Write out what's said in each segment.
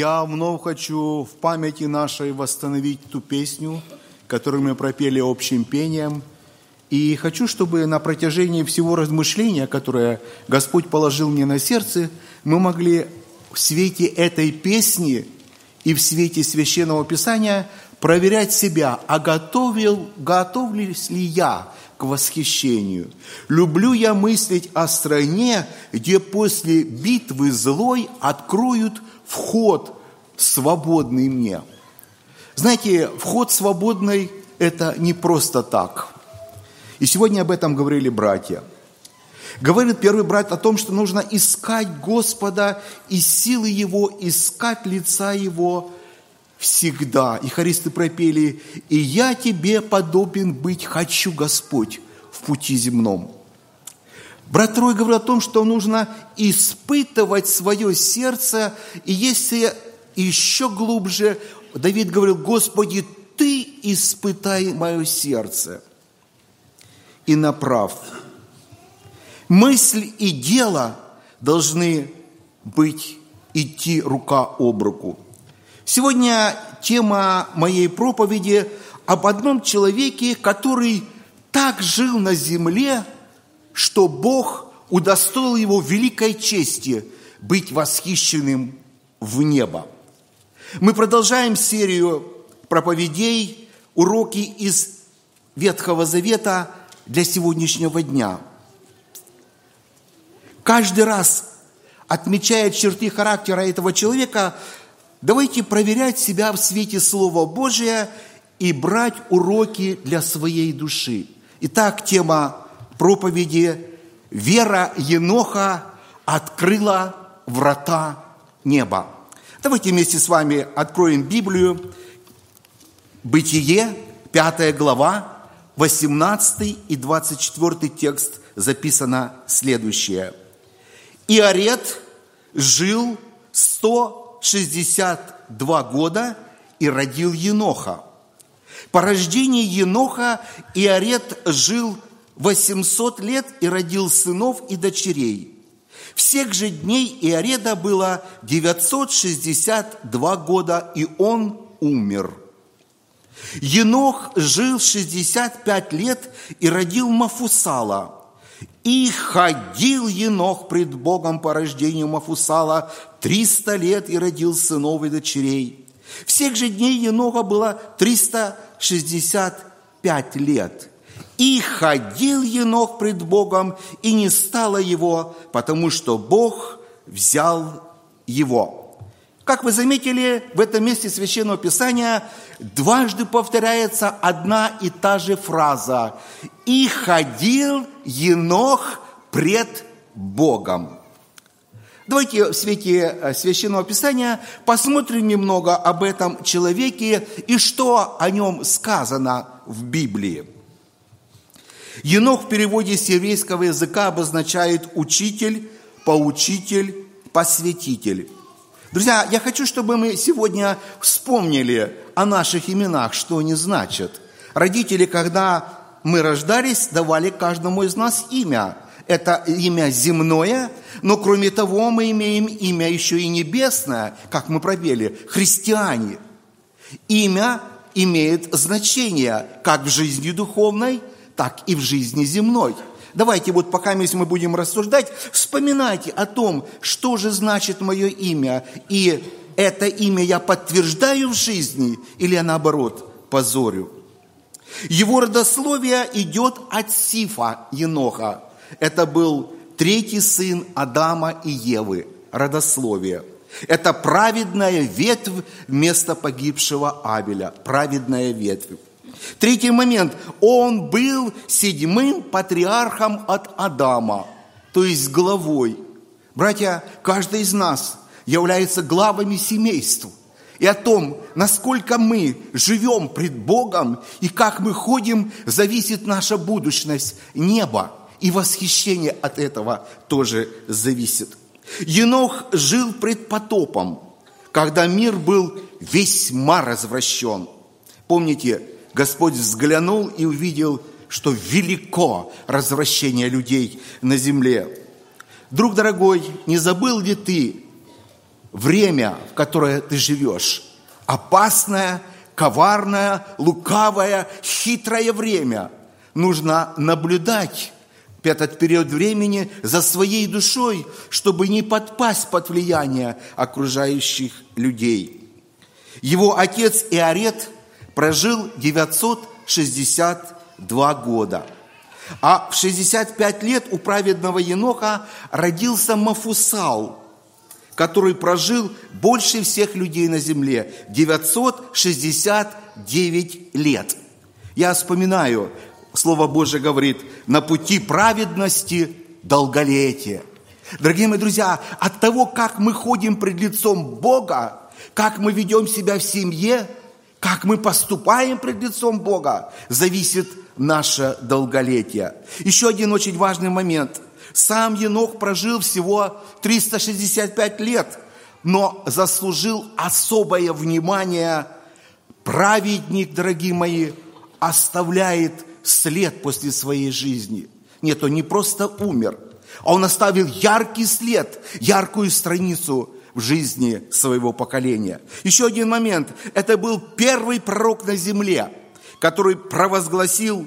Я вновь хочу в памяти нашей восстановить ту песню, которую мы пропели общим пением. И хочу, чтобы на протяжении всего размышления, которое Господь положил мне на сердце, мы могли в свете этой песни и в свете Священного Писания проверять себя, а готовил, готовлюсь ли я к восхищению. Люблю я мыслить о стране, где после битвы злой откроют вход свободный мне. Знаете, вход свободный – это не просто так. И сегодня об этом говорили братья. Говорит первый брат о том, что нужно искать Господа и силы Его, искать лица Его всегда. И хористы пропели, «И я тебе подобен быть хочу, Господь, в пути земном». Брат Трой говорил о том, что нужно испытывать свое сердце, и если еще глубже, Давид говорил, Господи, Ты испытай мое сердце и направь. Мысль и дело должны быть, идти рука об руку. Сегодня тема моей проповеди об одном человеке, который так жил на земле – что Бог удостоил его великой чести быть восхищенным в небо. Мы продолжаем серию проповедей, уроки из Ветхого Завета для сегодняшнего дня. Каждый раз, отмечая черты характера этого человека, давайте проверять себя в свете Слова Божия и брать уроки для своей души. Итак, тема проповеди вера Еноха открыла врата неба. Давайте вместе с вами откроем Библию. Бытие, 5 глава, 18 и 24 текст записано следующее. Иорет жил 162 года и родил Еноха. По рождении Еноха Иорет жил 800 лет и родил сынов и дочерей. Всех же дней Иореда было 962 года, и он умер. Енох жил 65 лет и родил Мафусала. И ходил Енох пред Богом по рождению Мафусала 300 лет и родил сынов и дочерей. Всех же дней Еноха было 365 лет. И ходил Енох пред Богом, и не стало его, потому что Бог взял его. Как вы заметили, в этом месте Священного Писания дважды повторяется одна и та же фраза. «И ходил Енох пред Богом». Давайте в свете э, Священного Писания посмотрим немного об этом человеке и что о нем сказано в Библии. Енох в переводе с еврейского языка обозначает учитель, поучитель, посвятитель. Друзья, я хочу, чтобы мы сегодня вспомнили о наших именах, что они значат. Родители, когда мы рождались, давали каждому из нас имя. Это имя земное, но кроме того мы имеем имя еще и небесное, как мы пропели, христиане. Имя имеет значение как в жизни духовной, так и в жизни земной. Давайте вот пока мы будем рассуждать, вспоминайте о том, что же значит мое имя, и это имя я подтверждаю в жизни или я наоборот позорю. Его родословие идет от Сифа Еноха. Это был третий сын Адама и Евы, родословие. Это праведная ветвь вместо погибшего Авеля, праведная ветвь. Третий момент. Он был седьмым патриархом от Адама, то есть главой. Братья, каждый из нас является главами семейства. И о том, насколько мы живем пред Богом и как мы ходим, зависит наша будущность, небо. И восхищение от этого тоже зависит. Енох жил пред потопом, когда мир был весьма развращен. Помните, Господь взглянул и увидел, что велико развращение людей на земле. Друг дорогой, не забыл ли ты время, в которое ты живешь. Опасное, коварное, лукавое, хитрое время. Нужно наблюдать этот период времени за своей душой, чтобы не подпасть под влияние окружающих людей. Его отец Иорет прожил 962 года. А в 65 лет у праведного Еноха родился Мафусал, который прожил больше всех людей на земле – 969 лет. Я вспоминаю, Слово Божье говорит, на пути праведности долголетие. Дорогие мои друзья, от того, как мы ходим пред лицом Бога, как мы ведем себя в семье, как мы поступаем пред лицом Бога, зависит наше долголетие. Еще один очень важный момент. Сам Енох прожил всего 365 лет, но заслужил особое внимание. Праведник, дорогие мои, оставляет след после своей жизни. Нет, он не просто умер, а он оставил яркий след, яркую страницу в жизни своего поколения. Еще один момент. Это был первый пророк на земле, который провозгласил,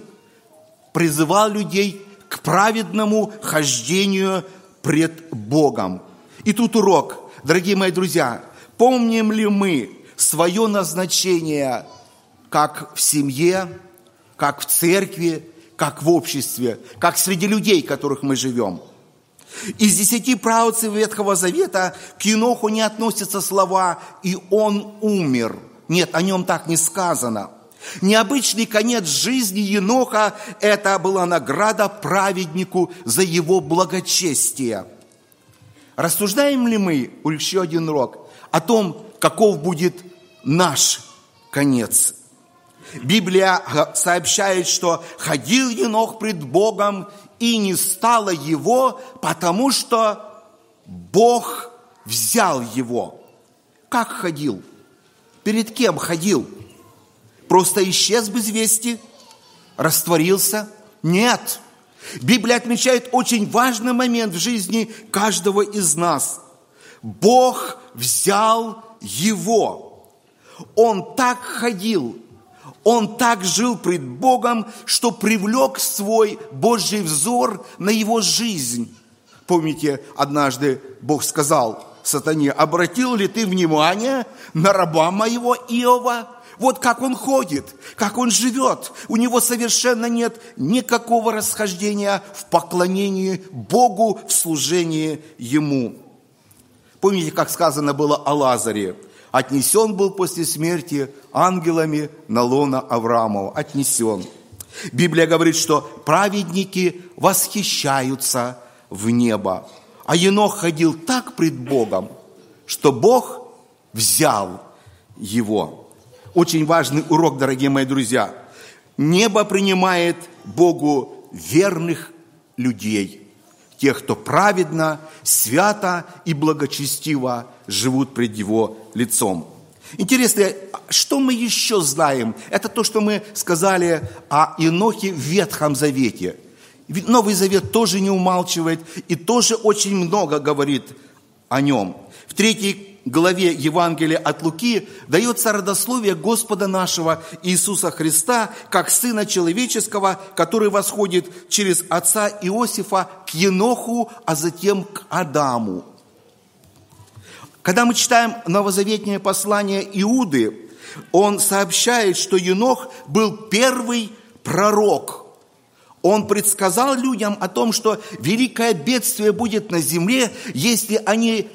призывал людей к праведному хождению пред Богом. И тут урок. Дорогие мои друзья, помним ли мы свое назначение как в семье, как в церкви, как в обществе, как среди людей, которых мы живем. Из десяти правцев Ветхого Завета к Еноху не относятся слова «и он умер». Нет, о нем так не сказано. Необычный конец жизни Еноха – это была награда праведнику за его благочестие. Рассуждаем ли мы, еще один урок, о том, каков будет наш конец – Библия сообщает, что ходил Енох пред Богом, и не стало его, потому что Бог взял его. Как ходил? Перед кем ходил? Просто исчез без вести? Растворился? Нет. Библия отмечает очень важный момент в жизни каждого из нас. Бог взял его. Он так ходил, он так жил пред Богом, что привлек свой Божий взор на его жизнь. Помните, однажды Бог сказал сатане, обратил ли ты внимание на раба моего Иова? Вот как он ходит, как он живет. У него совершенно нет никакого расхождения в поклонении Богу, в служении Ему. Помните, как сказано было о Лазаре? отнесен был после смерти ангелами на лона Авраамова. Отнесен. Библия говорит, что праведники восхищаются в небо. А Енох ходил так пред Богом, что Бог взял его. Очень важный урок, дорогие мои друзья. Небо принимает Богу верных людей – тех, кто праведно, свято и благочестиво живут пред Его лицом. Интересно, что мы еще знаем? Это то, что мы сказали о Инохе в Ветхом Завете. Новый Завет тоже не умалчивает и тоже очень много говорит о нем. В третьей главе Евангелия от Луки дается родословие Господа нашего Иисуса Христа, как Сына Человеческого, который восходит через отца Иосифа к Еноху, а затем к Адаму. Когда мы читаем новозаветнее послание Иуды, он сообщает, что Енох был первый пророк – он предсказал людям о том, что великое бедствие будет на земле, если они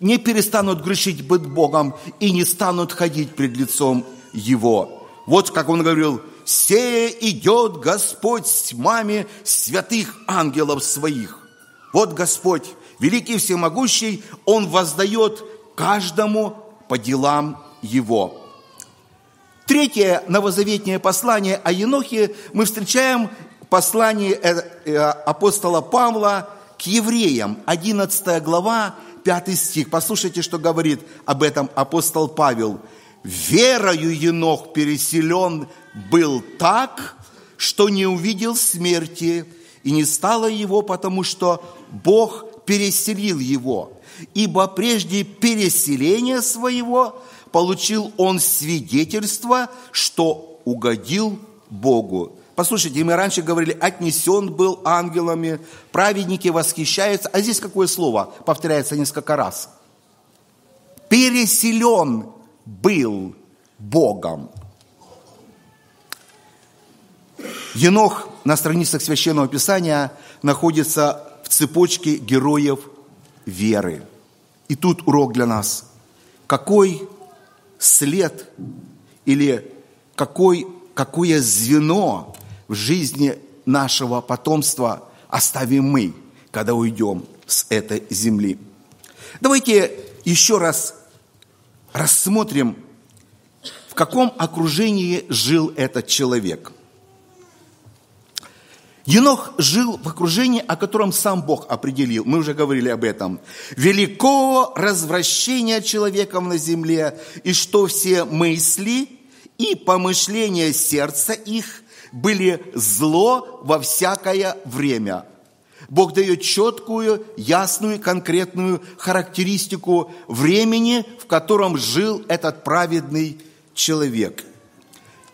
не перестанут грешить быть Богом и не станут ходить пред лицом Его. Вот как он говорил, «Сея идет Господь с тьмами святых ангелов своих». Вот Господь, великий всемогущий, Он воздает каждому по делам Его. Третье новозаветнее послание о Енохе мы встречаем в послании э, э, апостола Павла к евреям, 11 глава, пятый стих. Послушайте, что говорит об этом апостол Павел. «Верою Енох переселен был так, что не увидел смерти, и не стало его, потому что Бог переселил его, ибо прежде переселения своего получил он свидетельство, что угодил Богу. Послушайте, мы раньше говорили, отнесен был ангелами, праведники восхищаются. А здесь какое слово повторяется несколько раз? Переселен был Богом. Енох на страницах Священного Писания находится в цепочке героев веры. И тут урок для нас. Какой след или какой, какое звено в жизни нашего потомства оставим мы, когда уйдем с этой земли. Давайте еще раз рассмотрим, в каком окружении жил этот человек. Енох жил в окружении, о котором сам Бог определил. Мы уже говорили об этом. Великого развращения человеком на земле, и что все мысли и помышления сердца их были зло во всякое время. Бог дает четкую, ясную, конкретную характеристику времени, в котором жил этот праведный человек.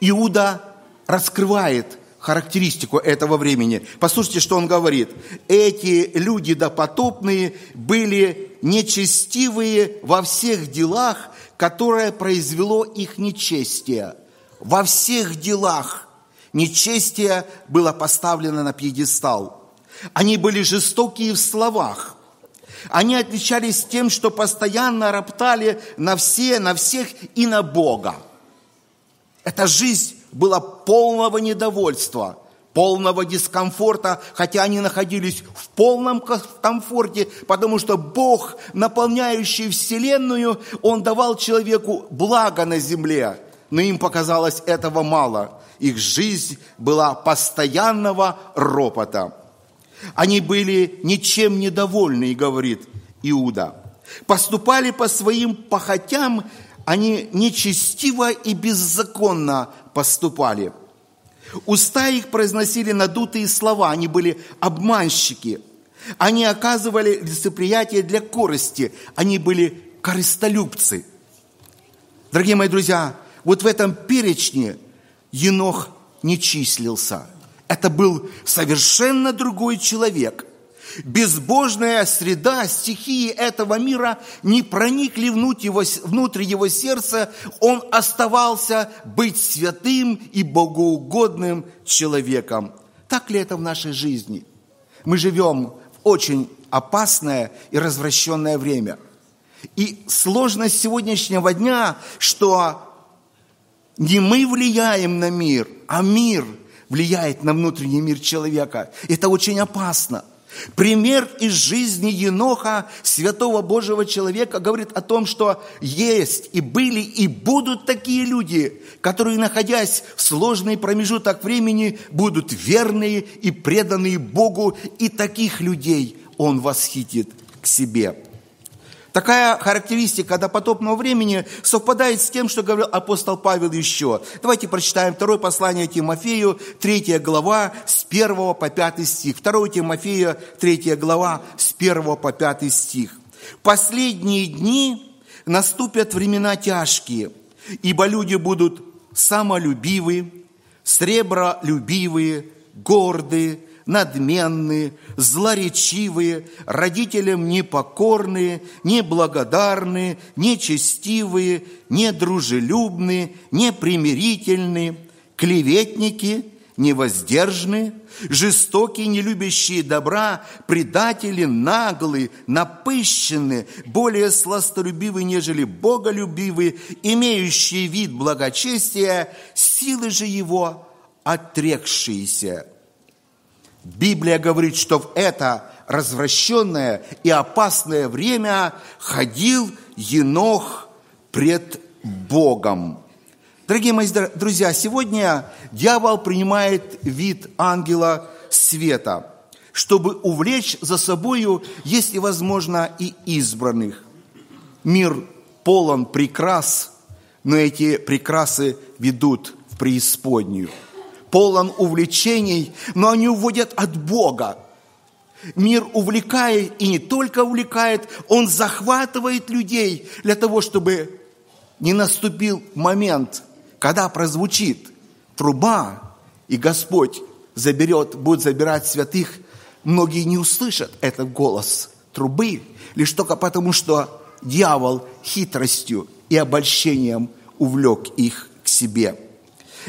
Иуда раскрывает характеристику этого времени. Послушайте, что он говорит. Эти люди допотопные были нечестивые во всех делах, которое произвело их нечестие. Во всех делах – Нечестие было поставлено на пьедестал. Они были жестокие в словах. Они отличались тем, что постоянно роптали на все, на всех и на Бога. Эта жизнь была полного недовольства, полного дискомфорта, хотя они находились в полном комфорте, потому что Бог, наполняющий Вселенную, Он давал человеку благо на земле, но им показалось этого мало их жизнь была постоянного ропота. Они были ничем недовольны, говорит Иуда. Поступали по своим похотям, они нечестиво и беззаконно поступали. Уста их произносили надутые слова, они были обманщики. Они оказывали лицеприятие для корости, они были корыстолюбцы. Дорогие мои друзья, вот в этом перечне – Енох не числился. Это был совершенно другой человек. Безбожная среда, стихии этого мира не проникли внутрь его, внутрь его сердца. Он оставался быть святым и богоугодным человеком. Так ли это в нашей жизни? Мы живем в очень опасное и развращенное время. И сложность сегодняшнего дня, что не мы влияем на мир, а мир влияет на внутренний мир человека. Это очень опасно. Пример из жизни Еноха, святого Божьего человека, говорит о том, что есть и были и будут такие люди, которые, находясь в сложный промежуток времени, будут верные и преданные Богу, и таких людей Он восхитит к себе. Такая характеристика допотопного времени совпадает с тем, что говорил апостол Павел еще. Давайте прочитаем второе послание Тимофею, третья глава, с 1 по 5 стих. 2 Тимофея, третья глава, с 1 по 5 стих. «Последние дни наступят времена тяжкие, ибо люди будут самолюбивы, сребролюбивые, гордые, надменные, злоречивые, родителям непокорные, неблагодарные, нечестивые, недружелюбные, непримирительные, клеветники, невоздержные, жестокие, не любящие добра, предатели, наглые, напыщенные, более сластолюбивые, нежели боголюбивые, имеющие вид благочестия, силы же его отрекшиеся Библия говорит, что в это развращенное и опасное время ходил Енох пред Богом. Дорогие мои друзья, сегодня дьявол принимает вид ангела света, чтобы увлечь за собою, если возможно, и избранных. Мир полон прекрас, но эти прекрасы ведут в преисподнюю полон увлечений, но они уводят от Бога. Мир увлекает, и не только увлекает, он захватывает людей для того, чтобы не наступил момент, когда прозвучит труба, и Господь заберет, будет забирать святых. Многие не услышат этот голос трубы, лишь только потому, что дьявол хитростью и обольщением увлек их к себе.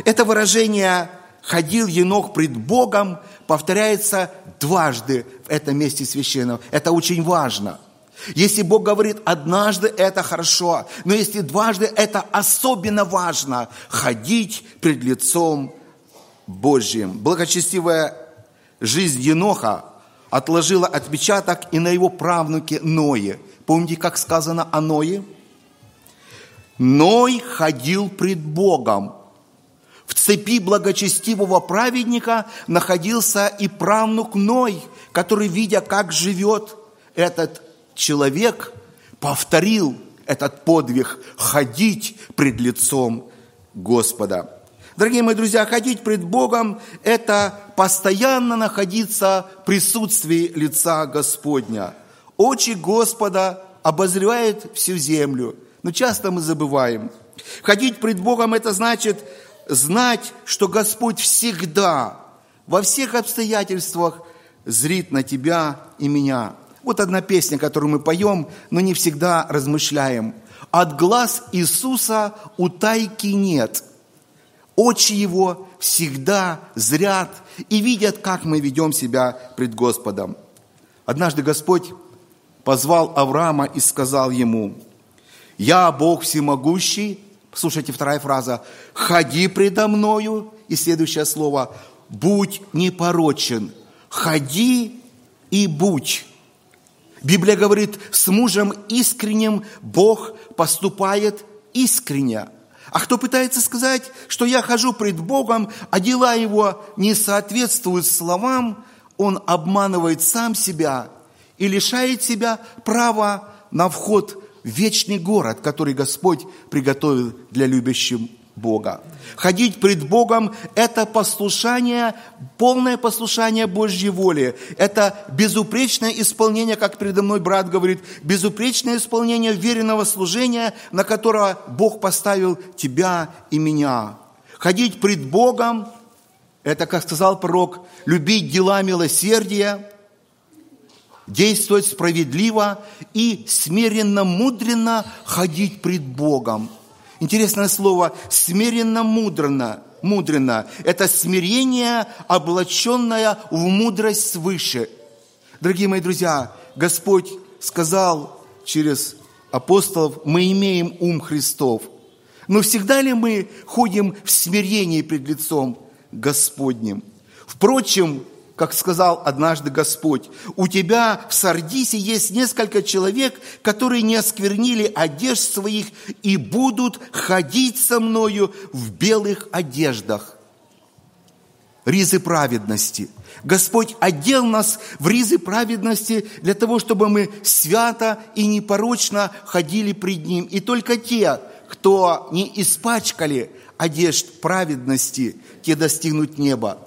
Это выражение «ходил енох пред Богом» повторяется дважды в этом месте священного. Это очень важно. Если Бог говорит однажды, это хорошо, но если дважды, это особенно важно. Ходить пред лицом Божьим. Благочестивая жизнь Еноха отложила отпечаток и на его правнуке Ное. Помните, как сказано о Ное? Ной ходил пред Богом. В цепи благочестивого праведника находился и правнук Ной, который, видя, как живет этот человек, повторил этот подвиг ходить пред лицом Господа. Дорогие мои друзья, ходить пред Богом – это постоянно находиться в присутствии лица Господня. Очи Господа обозревают всю землю, но часто мы забываем. Ходить пред Богом – это значит знать, что Господь всегда, во всех обстоятельствах зрит на тебя и меня. Вот одна песня, которую мы поем, но не всегда размышляем. От глаз Иисуса утайки нет. Очи Его всегда зрят и видят, как мы ведем себя пред Господом. Однажды Господь позвал Авраама и сказал ему, «Я Бог всемогущий, Слушайте, вторая фраза. «Ходи предо мною». И следующее слово. «Будь непорочен». Ходи и будь. Библия говорит, с мужем искренним Бог поступает искренне. А кто пытается сказать, что я хожу пред Богом, а дела его не соответствуют словам, он обманывает сам себя и лишает себя права на вход вечный город, который Господь приготовил для любящих Бога. Ходить пред Богом – это послушание, полное послушание Божьей воле. Это безупречное исполнение, как передо мной брат говорит, безупречное исполнение веренного служения, на которое Бог поставил тебя и меня. Ходить пред Богом – это, как сказал пророк, любить дела милосердия – действовать справедливо и смиренно, мудренно ходить пред Богом. Интересное слово «смиренно, мудренно». Мудренно – это смирение, облаченное в мудрость свыше. Дорогие мои друзья, Господь сказал через апостолов, мы имеем ум Христов. Но всегда ли мы ходим в смирении пред лицом Господним? Впрочем, как сказал однажды Господь, у тебя в Сардисе есть несколько человек, которые не осквернили одежд своих и будут ходить со мною в белых одеждах. Ризы праведности. Господь одел нас в ризы праведности для того, чтобы мы свято и непорочно ходили пред Ним. И только те, кто не испачкали одежд праведности, те достигнут неба.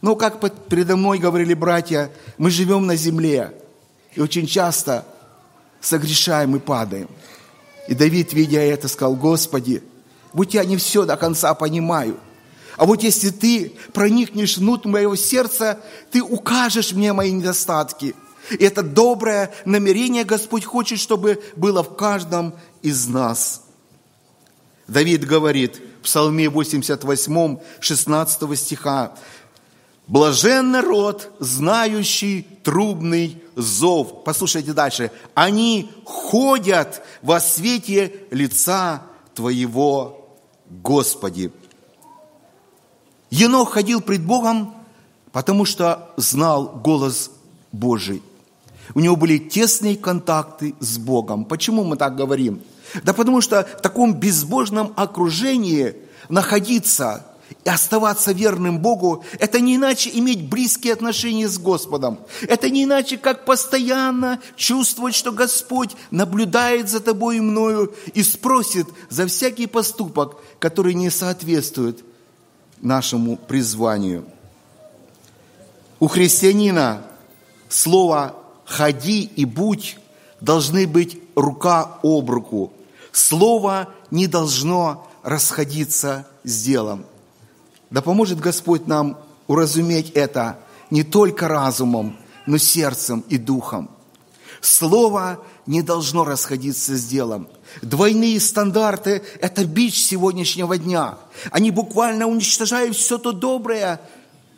Но, как передо мной говорили братья, мы живем на земле, и очень часто согрешаем и падаем. И Давид, видя это, сказал, Господи, будь я не все до конца понимаю, а вот если ты проникнешь внутрь моего сердца, ты укажешь мне мои недостатки. И это доброе намерение Господь хочет, чтобы было в каждом из нас. Давид говорит в Псалме 88, 16 стиха, Блажен народ, знающий трубный зов. Послушайте дальше. Они ходят во свете лица Твоего, Господи. Енох ходил пред Богом, потому что знал голос Божий. У него были тесные контакты с Богом. Почему мы так говорим? Да потому что в таком безбожном окружении находиться – и оставаться верным Богу, это не иначе иметь близкие отношения с Господом. Это не иначе, как постоянно чувствовать, что Господь наблюдает за тобой и мною и спросит за всякий поступок, который не соответствует нашему призванию. У христианина слово «ходи» и «будь» должны быть рука об руку. Слово не должно расходиться с делом. Да поможет Господь нам уразуметь это не только разумом, но сердцем и духом. Слово не должно расходиться с делом. Двойные стандарты – это бич сегодняшнего дня. Они буквально уничтожают все то доброе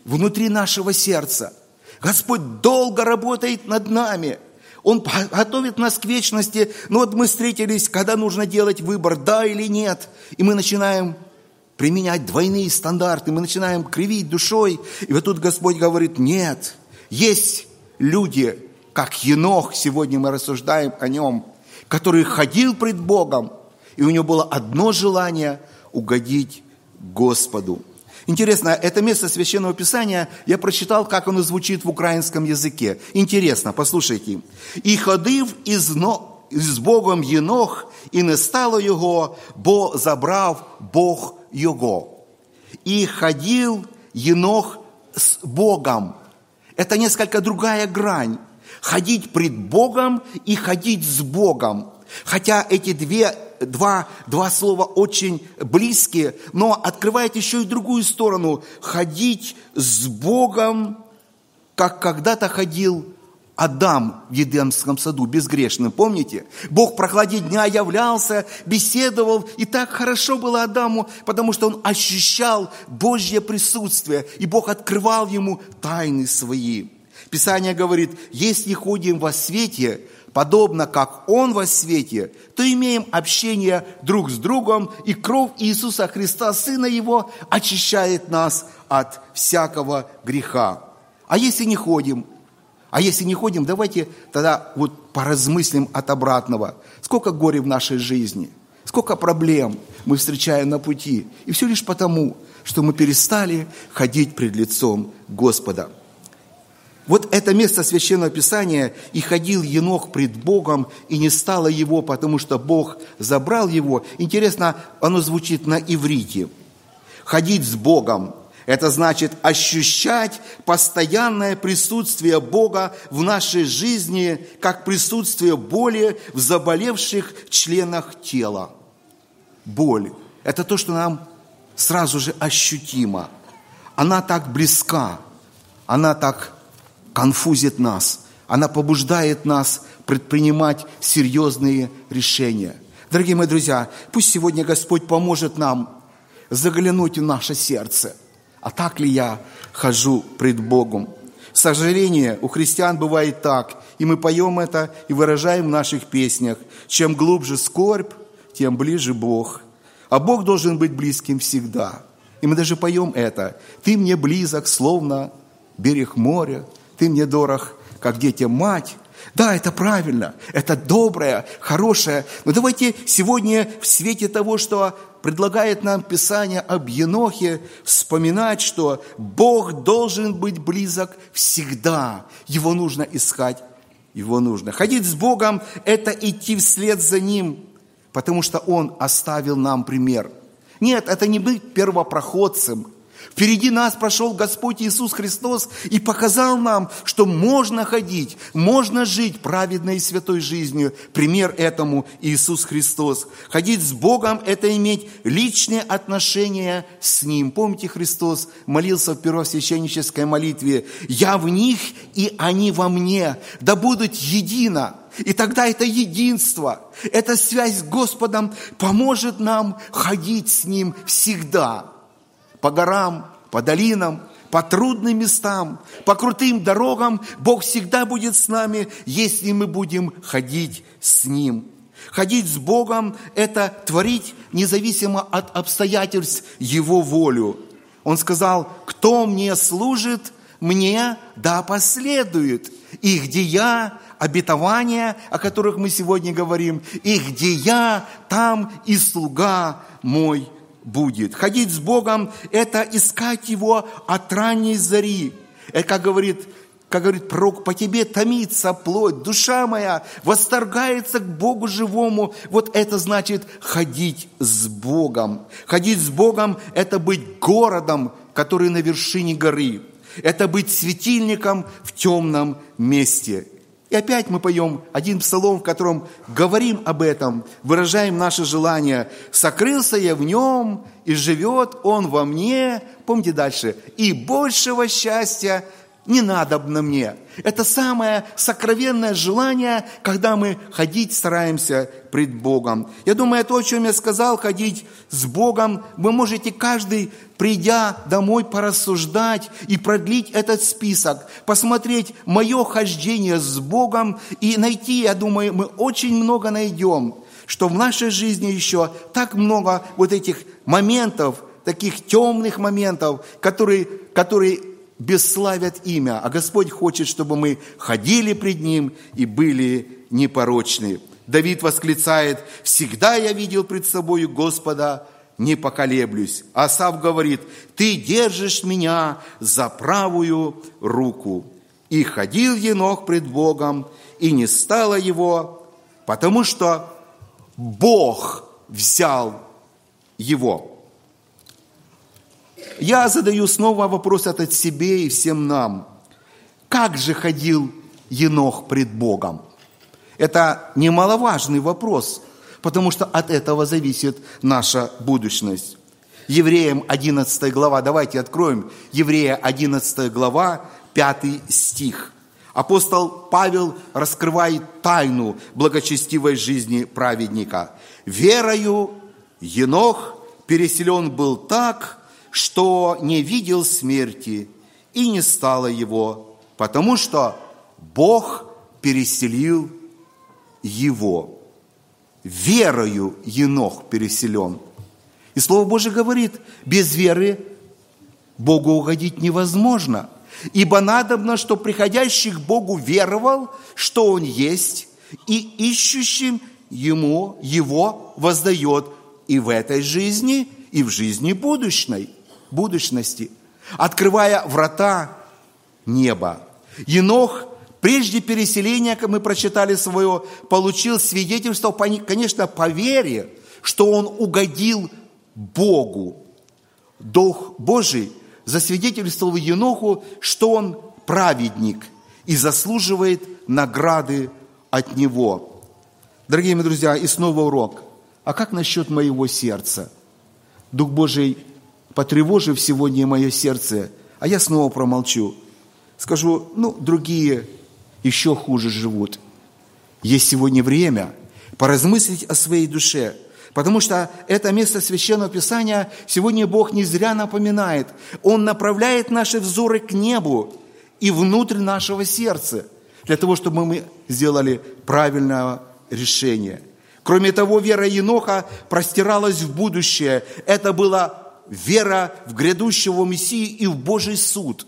внутри нашего сердца. Господь долго работает над нами. Он готовит нас к вечности. Но вот мы встретились, когда нужно делать выбор, да или нет. И мы начинаем применять двойные стандарты, мы начинаем кривить душой. И вот тут Господь говорит, нет, есть люди, как Енох, сегодня мы рассуждаем о нем, который ходил пред Богом, и у него было одно желание – угодить Господу. Интересно, это место Священного Писания я прочитал, как оно звучит в украинском языке. Интересно, послушайте. «И ходив із, но, з Богом Єнох, і не стало його, бо забрав Бог його. И ходил Енох с Богом». Это несколько другая грань ходить пред Богом и ходить с Богом. Хотя эти две, два, два слова очень близкие, но открывает еще и другую сторону. Ходить с Богом, как когда-то ходил Адам в Едемском саду, безгрешным, помните? Бог прохладе дня являлся, беседовал, и так хорошо было Адаму, потому что он ощущал Божье присутствие, и Бог открывал ему тайны свои. Писание говорит, если ходим во свете, подобно как Он во свете, то имеем общение друг с другом, и кровь Иисуса Христа, Сына Его, очищает нас от всякого греха. А если не ходим? А если не ходим, давайте тогда вот поразмыслим от обратного. Сколько горя в нашей жизни, сколько проблем мы встречаем на пути. И все лишь потому, что мы перестали ходить пред лицом Господа. Вот это место Священного Писания «И ходил Енох пред Богом, и не стало его, потому что Бог забрал его». Интересно, оно звучит на иврите. Ходить с Богом – это значит ощущать постоянное присутствие Бога в нашей жизни, как присутствие боли в заболевших членах тела. Боль – это то, что нам сразу же ощутимо. Она так близка, она так конфузит нас, она побуждает нас предпринимать серьезные решения. Дорогие мои друзья, пусть сегодня Господь поможет нам заглянуть в наше сердце. А так ли я хожу пред Богом? К сожалению, у христиан бывает так, и мы поем это и выражаем в наших песнях. Чем глубже скорбь, тем ближе Бог. А Бог должен быть близким всегда. И мы даже поем это. Ты мне близок, словно берег моря, ты мне дорог, как детям мать. Да, это правильно, это доброе, хорошее. Но давайте сегодня в свете того, что предлагает нам Писание об Енохе, вспоминать, что Бог должен быть близок всегда. Его нужно искать, его нужно. Ходить с Богом – это идти вслед за Ним, потому что Он оставил нам пример. Нет, это не быть первопроходцем – Впереди нас прошел Господь Иисус Христос и показал нам, что можно ходить, можно жить праведной и святой жизнью. Пример этому Иисус Христос. Ходить с Богом – это иметь личные отношения с Ним. Помните, Христос молился в первосвященнической молитве «Я в них, и они во мне, да будут едино». И тогда это единство, эта связь с Господом поможет нам ходить с Ним всегда – по горам, по долинам, по трудным местам, по крутым дорогам Бог всегда будет с нами, если мы будем ходить с Ним. Ходить с Богом – это творить независимо от обстоятельств Его волю. Он сказал, кто мне служит, мне да последует. И где я, обетования, о которых мы сегодня говорим, и где я, там и слуга мой будет. Ходить с Богом – это искать Его от ранней зари. Это, как говорит, как говорит пророк, по тебе томится плоть, душа моя восторгается к Богу живому. Вот это значит ходить с Богом. Ходить с Богом – это быть городом, который на вершине горы. Это быть светильником в темном месте. И опять мы поем один псалом, в котором говорим об этом, выражаем наше желание. «Сокрылся я в нем, и живет он во мне». Помните дальше. «И большего счастья не надо на мне. Это самое сокровенное желание, когда мы ходить стараемся пред Богом. Я думаю, то, о чем я сказал, ходить с Богом, вы можете каждый, придя домой, порассуждать и продлить этот список, посмотреть мое хождение с Богом и найти, я думаю, мы очень много найдем, что в нашей жизни еще так много вот этих моментов, таких темных моментов, которые, которые бесславят имя, а Господь хочет, чтобы мы ходили пред Ним и были непорочны. Давид восклицает, «Всегда я видел пред собою Господа, не поколеблюсь». Асав говорит, «Ты держишь меня за правую руку». И ходил Енох пред Богом, и не стало его, потому что Бог взял его. Я задаю снова вопрос этот себе и всем нам. Как же ходил Енох пред Богом? Это немаловажный вопрос, потому что от этого зависит наша будущность. Евреям 11 глава, давайте откроем. Еврея 11 глава, 5 стих. Апостол Павел раскрывает тайну благочестивой жизни праведника. Верою Енох переселен был так, что не видел смерти и не стало его, потому что Бог переселил его. Верою Енох переселен. И Слово Божие говорит, без веры Богу угодить невозможно. Ибо надобно, что приходящий к Богу веровал, что Он есть, и ищущим Ему, Его воздает и в этой жизни, и в жизни будущей будущности, открывая врата неба. Енох, прежде переселения, как мы прочитали свое, получил свидетельство, конечно, по вере, что он угодил Богу. Дух Божий засвидетельствовал Еноху, что он праведник и заслуживает награды от него. Дорогие мои друзья, и снова урок. А как насчет моего сердца? Дух Божий потревожив сегодня мое сердце, а я снова промолчу. Скажу, ну, другие еще хуже живут. Есть сегодня время поразмыслить о своей душе, потому что это место Священного Писания сегодня Бог не зря напоминает. Он направляет наши взоры к небу и внутрь нашего сердца, для того, чтобы мы сделали правильное решение. Кроме того, вера Еноха простиралась в будущее. Это было вера в грядущего Мессии и в Божий суд.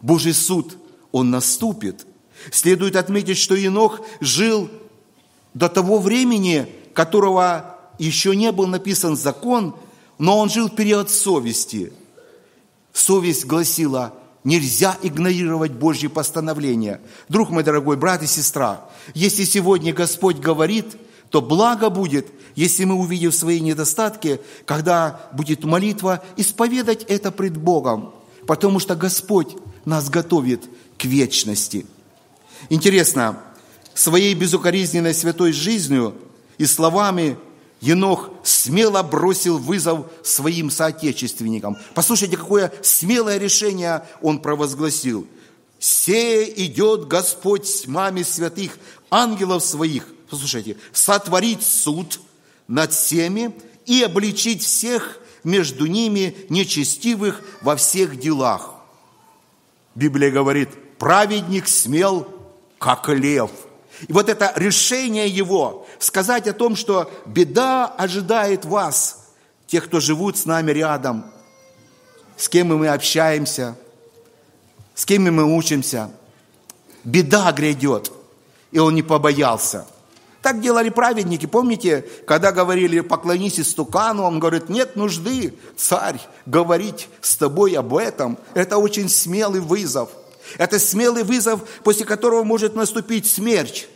Божий суд, он наступит. Следует отметить, что Енох жил до того времени, которого еще не был написан закон, но он жил в период совести. Совесть гласила, нельзя игнорировать Божьи постановления. Друг мой дорогой, брат и сестра, если сегодня Господь говорит – то благо будет, если мы увидим свои недостатки, когда будет молитва, исповедать это пред Богом, потому что Господь нас готовит к вечности. Интересно, своей безукоризненной святой жизнью и словами Енох смело бросил вызов своим соотечественникам. Послушайте, какое смелое решение он провозгласил. «Се идет Господь с мами святых ангелов своих, послушайте, сотворить суд над всеми и обличить всех между ними нечестивых во всех делах. Библия говорит, праведник смел, как лев. И вот это решение его, сказать о том, что беда ожидает вас, тех, кто живут с нами рядом, с кем мы общаемся, с кем мы учимся. Беда грядет, и он не побоялся – так делали праведники. Помните, когда говорили, поклонись истукану, он говорит, нет нужды, царь, говорить с тобой об этом. Это очень смелый вызов. Это смелый вызов, после которого может наступить смерть.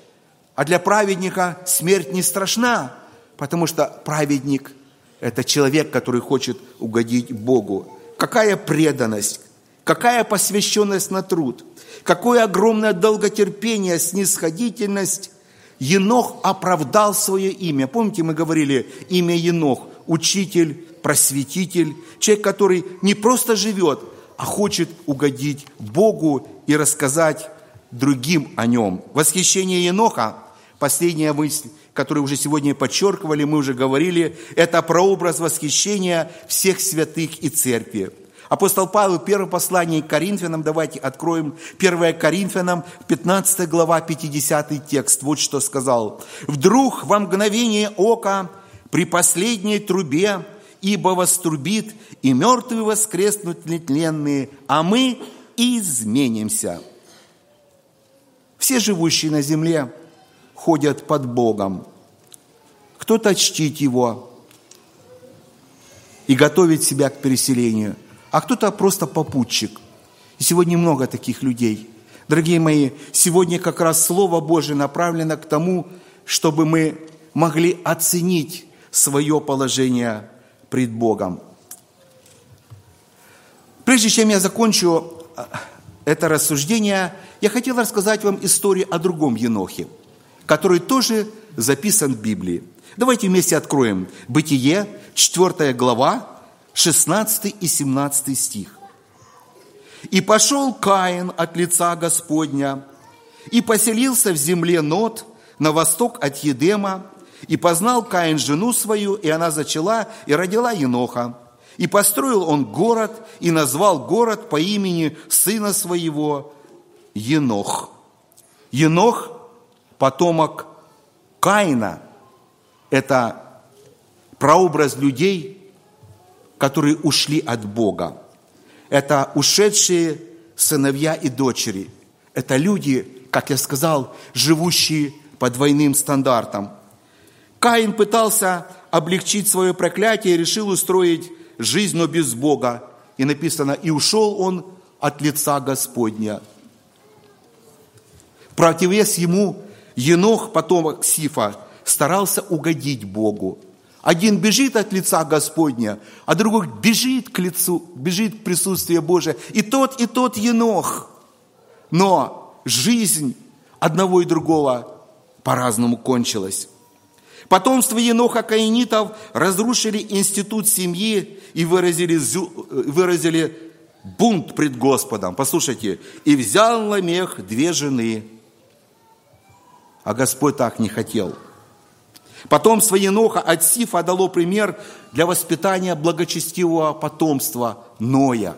А для праведника смерть не страшна, потому что праведник – это человек, который хочет угодить Богу. Какая преданность, какая посвященность на труд, какое огромное долготерпение, снисходительность. Енох оправдал свое имя. Помните, мы говорили, имя Енох, учитель, просветитель, человек, который не просто живет, а хочет угодить Богу и рассказать другим о нем. Восхищение Еноха, последняя мысль, которую уже сегодня подчеркивали, мы уже говорили, это прообраз восхищения всех святых и церкви. Апостол Павел, первое послание к Коринфянам, давайте откроем 1 Коринфянам, 15 глава, 50 текст. Вот что сказал. «Вдруг во мгновение ока при последней трубе, ибо вострубит, и мертвые воскреснут нетленные, а мы изменимся». Все живущие на земле ходят под Богом. Кто-то чтит Его и готовит себя к переселению – а кто-то просто попутчик. И сегодня много таких людей. Дорогие мои, сегодня как раз Слово Божие направлено к тому, чтобы мы могли оценить свое положение пред Богом. Прежде чем я закончу э, это рассуждение, я хотел рассказать вам историю о другом Енохе, который тоже записан в Библии. Давайте вместе откроем Бытие, 4 глава, 16 и 17 стих. «И пошел Каин от лица Господня, и поселился в земле Нот, на восток от Едема, и познал Каин жену свою, и она зачала и родила Еноха. И построил он город, и назвал город по имени сына своего Енох. Енох – потомок Каина. Это прообраз людей, которые ушли от Бога. Это ушедшие сыновья и дочери. Это люди, как я сказал, живущие по двойным стандартам. Каин пытался облегчить свое проклятие и решил устроить жизнь, но без Бога. И написано, и ушел он от лица Господня. В ему Енох, потомок Сифа, старался угодить Богу. Один бежит от лица Господня, а другой бежит к лицу, бежит к присутствию Божия. И тот, и тот енох. Но жизнь одного и другого по-разному кончилась. Потомство Еноха Каинитов разрушили институт семьи и выразили, выразили бунт пред Господом. Послушайте, и взял Ламех две жены, а Господь так не хотел – Потомство Еноха от Сифа дало пример для воспитания благочестивого потомства Ноя.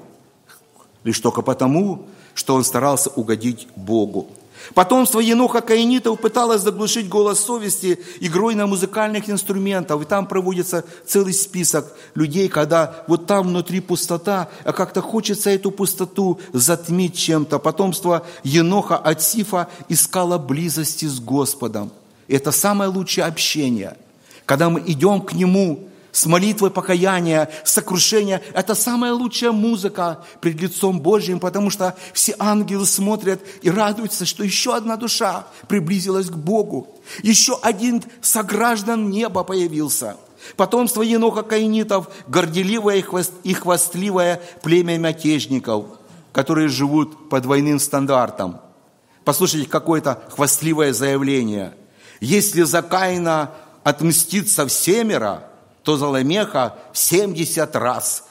Лишь только потому, что он старался угодить Богу. Потомство Еноха Каинитов пыталось заглушить голос совести игрой на музыкальных инструментах. И там проводится целый список людей, когда вот там внутри пустота, а как-то хочется эту пустоту затмить чем-то. Потомство Еноха от Сифа искало близости с Господом. Это самое лучшее общение. Когда мы идем к Нему с молитвой покаяния, сокрушения, это самая лучшая музыка пред лицом Божьим, потому что все ангелы смотрят и радуются, что еще одна душа приблизилась к Богу. Еще один сограждан неба появился. Потомство Еноха Каинитов, горделивое и хвастливое племя мятежников, которые живут по двойным стандартам. Послушайте, какое-то хвастливое заявление – если за Каина отмстится в семеро, то за Ламеха в семьдесят раз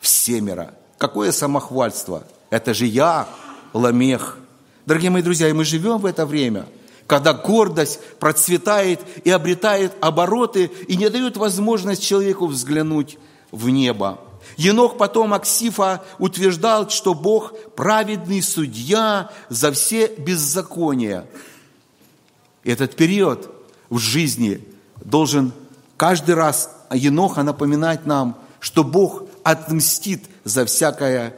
в семеро. Какое самохвальство? Это же я, Ламех. Дорогие мои друзья, мы живем в это время, когда гордость процветает и обретает обороты и не дает возможность человеку взглянуть в небо. Енох потом Аксифа утверждал, что Бог праведный судья за все беззакония. Этот период в жизни должен каждый раз Еноха напоминать нам, что Бог отмстит за всякое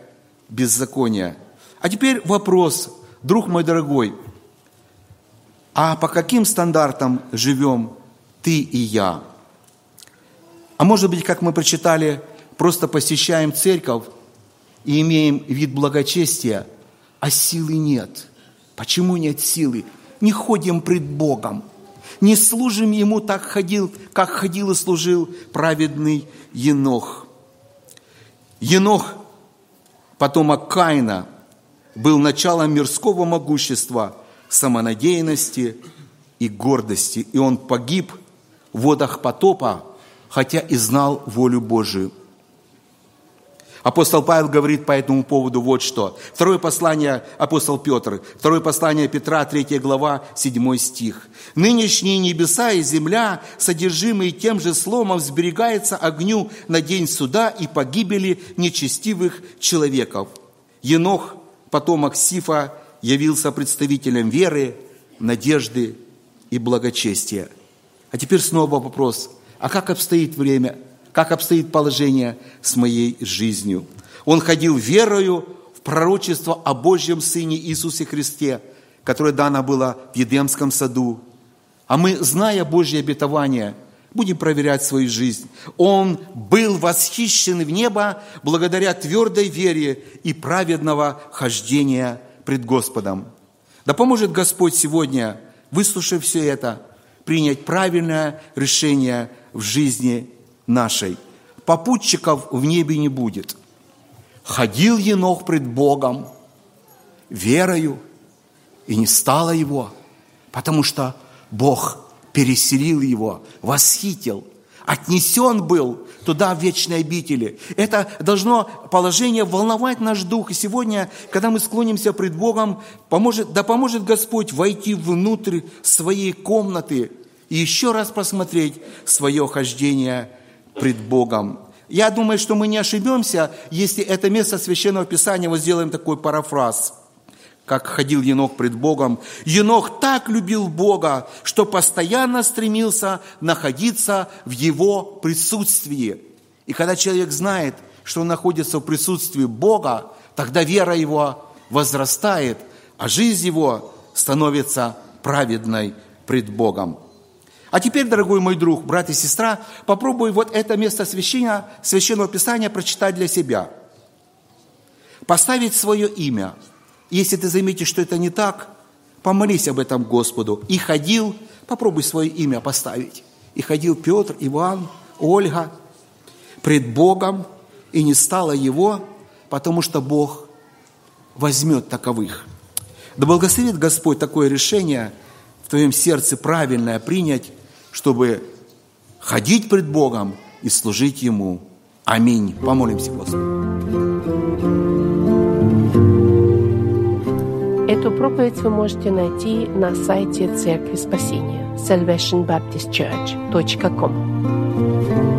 беззаконие. А теперь вопрос, друг мой дорогой, а по каким стандартам живем ты и я? А может быть, как мы прочитали, просто посещаем церковь и имеем вид благочестия, а силы нет. Почему нет силы? Не ходим пред Богом, не служим Ему так ходил, как ходил и служил праведный Енох. Енох потомок Каина, был началом мирского могущества, самонадеянности и гордости. И он погиб в водах потопа, хотя и знал волю Божию. Апостол Павел говорит по этому поводу вот что. Второе послание апостол Петр, второе послание Петра, 3 глава, 7 стих. «Нынешние небеса и земля, содержимые тем же сломом, сберегается огню на день суда и погибели нечестивых человеков». Енох, потомок Сифа, явился представителем веры, надежды и благочестия. А теперь снова вопрос, а как обстоит время – как обстоит положение с моей жизнью. Он ходил верою в пророчество о Божьем Сыне Иисусе Христе, которое дано было в Едемском саду. А мы, зная Божье обетование, будем проверять свою жизнь. Он был восхищен в небо благодаря твердой вере и праведного хождения пред Господом. Да поможет Господь сегодня, выслушав все это, принять правильное решение в жизни нашей. Попутчиков в небе не будет. Ходил Енох пред Богом верою, и не стало его, потому что Бог переселил его, восхитил, отнесен был туда, в вечной обители. Это должно положение волновать наш дух. И сегодня, когда мы склонимся пред Богом, поможет, да поможет Господь войти внутрь своей комнаты и еще раз посмотреть свое хождение пред Богом. Я думаю, что мы не ошибемся, если это место Священного Писания, мы сделаем такой парафраз, как ходил Енох пред Богом. Енох так любил Бога, что постоянно стремился находиться в Его присутствии. И когда человек знает, что он находится в присутствии Бога, тогда вера его возрастает, а жизнь его становится праведной пред Богом. А теперь, дорогой мой друг, брат и сестра, попробуй вот это место священия, священного писания прочитать для себя. Поставить свое имя. Если ты заметишь, что это не так, помолись об этом Господу. И ходил, попробуй свое имя поставить. И ходил Петр, Иван, Ольга пред Богом, и не стало его, потому что Бог возьмет таковых. Да благословит Господь такое решение в твоем сердце правильное принять, чтобы ходить пред Богом и служить Ему. Аминь. Помолимся, Господи. Эту проповедь вы можете найти на сайте Церкви Спасения salvationbaptistchurch.com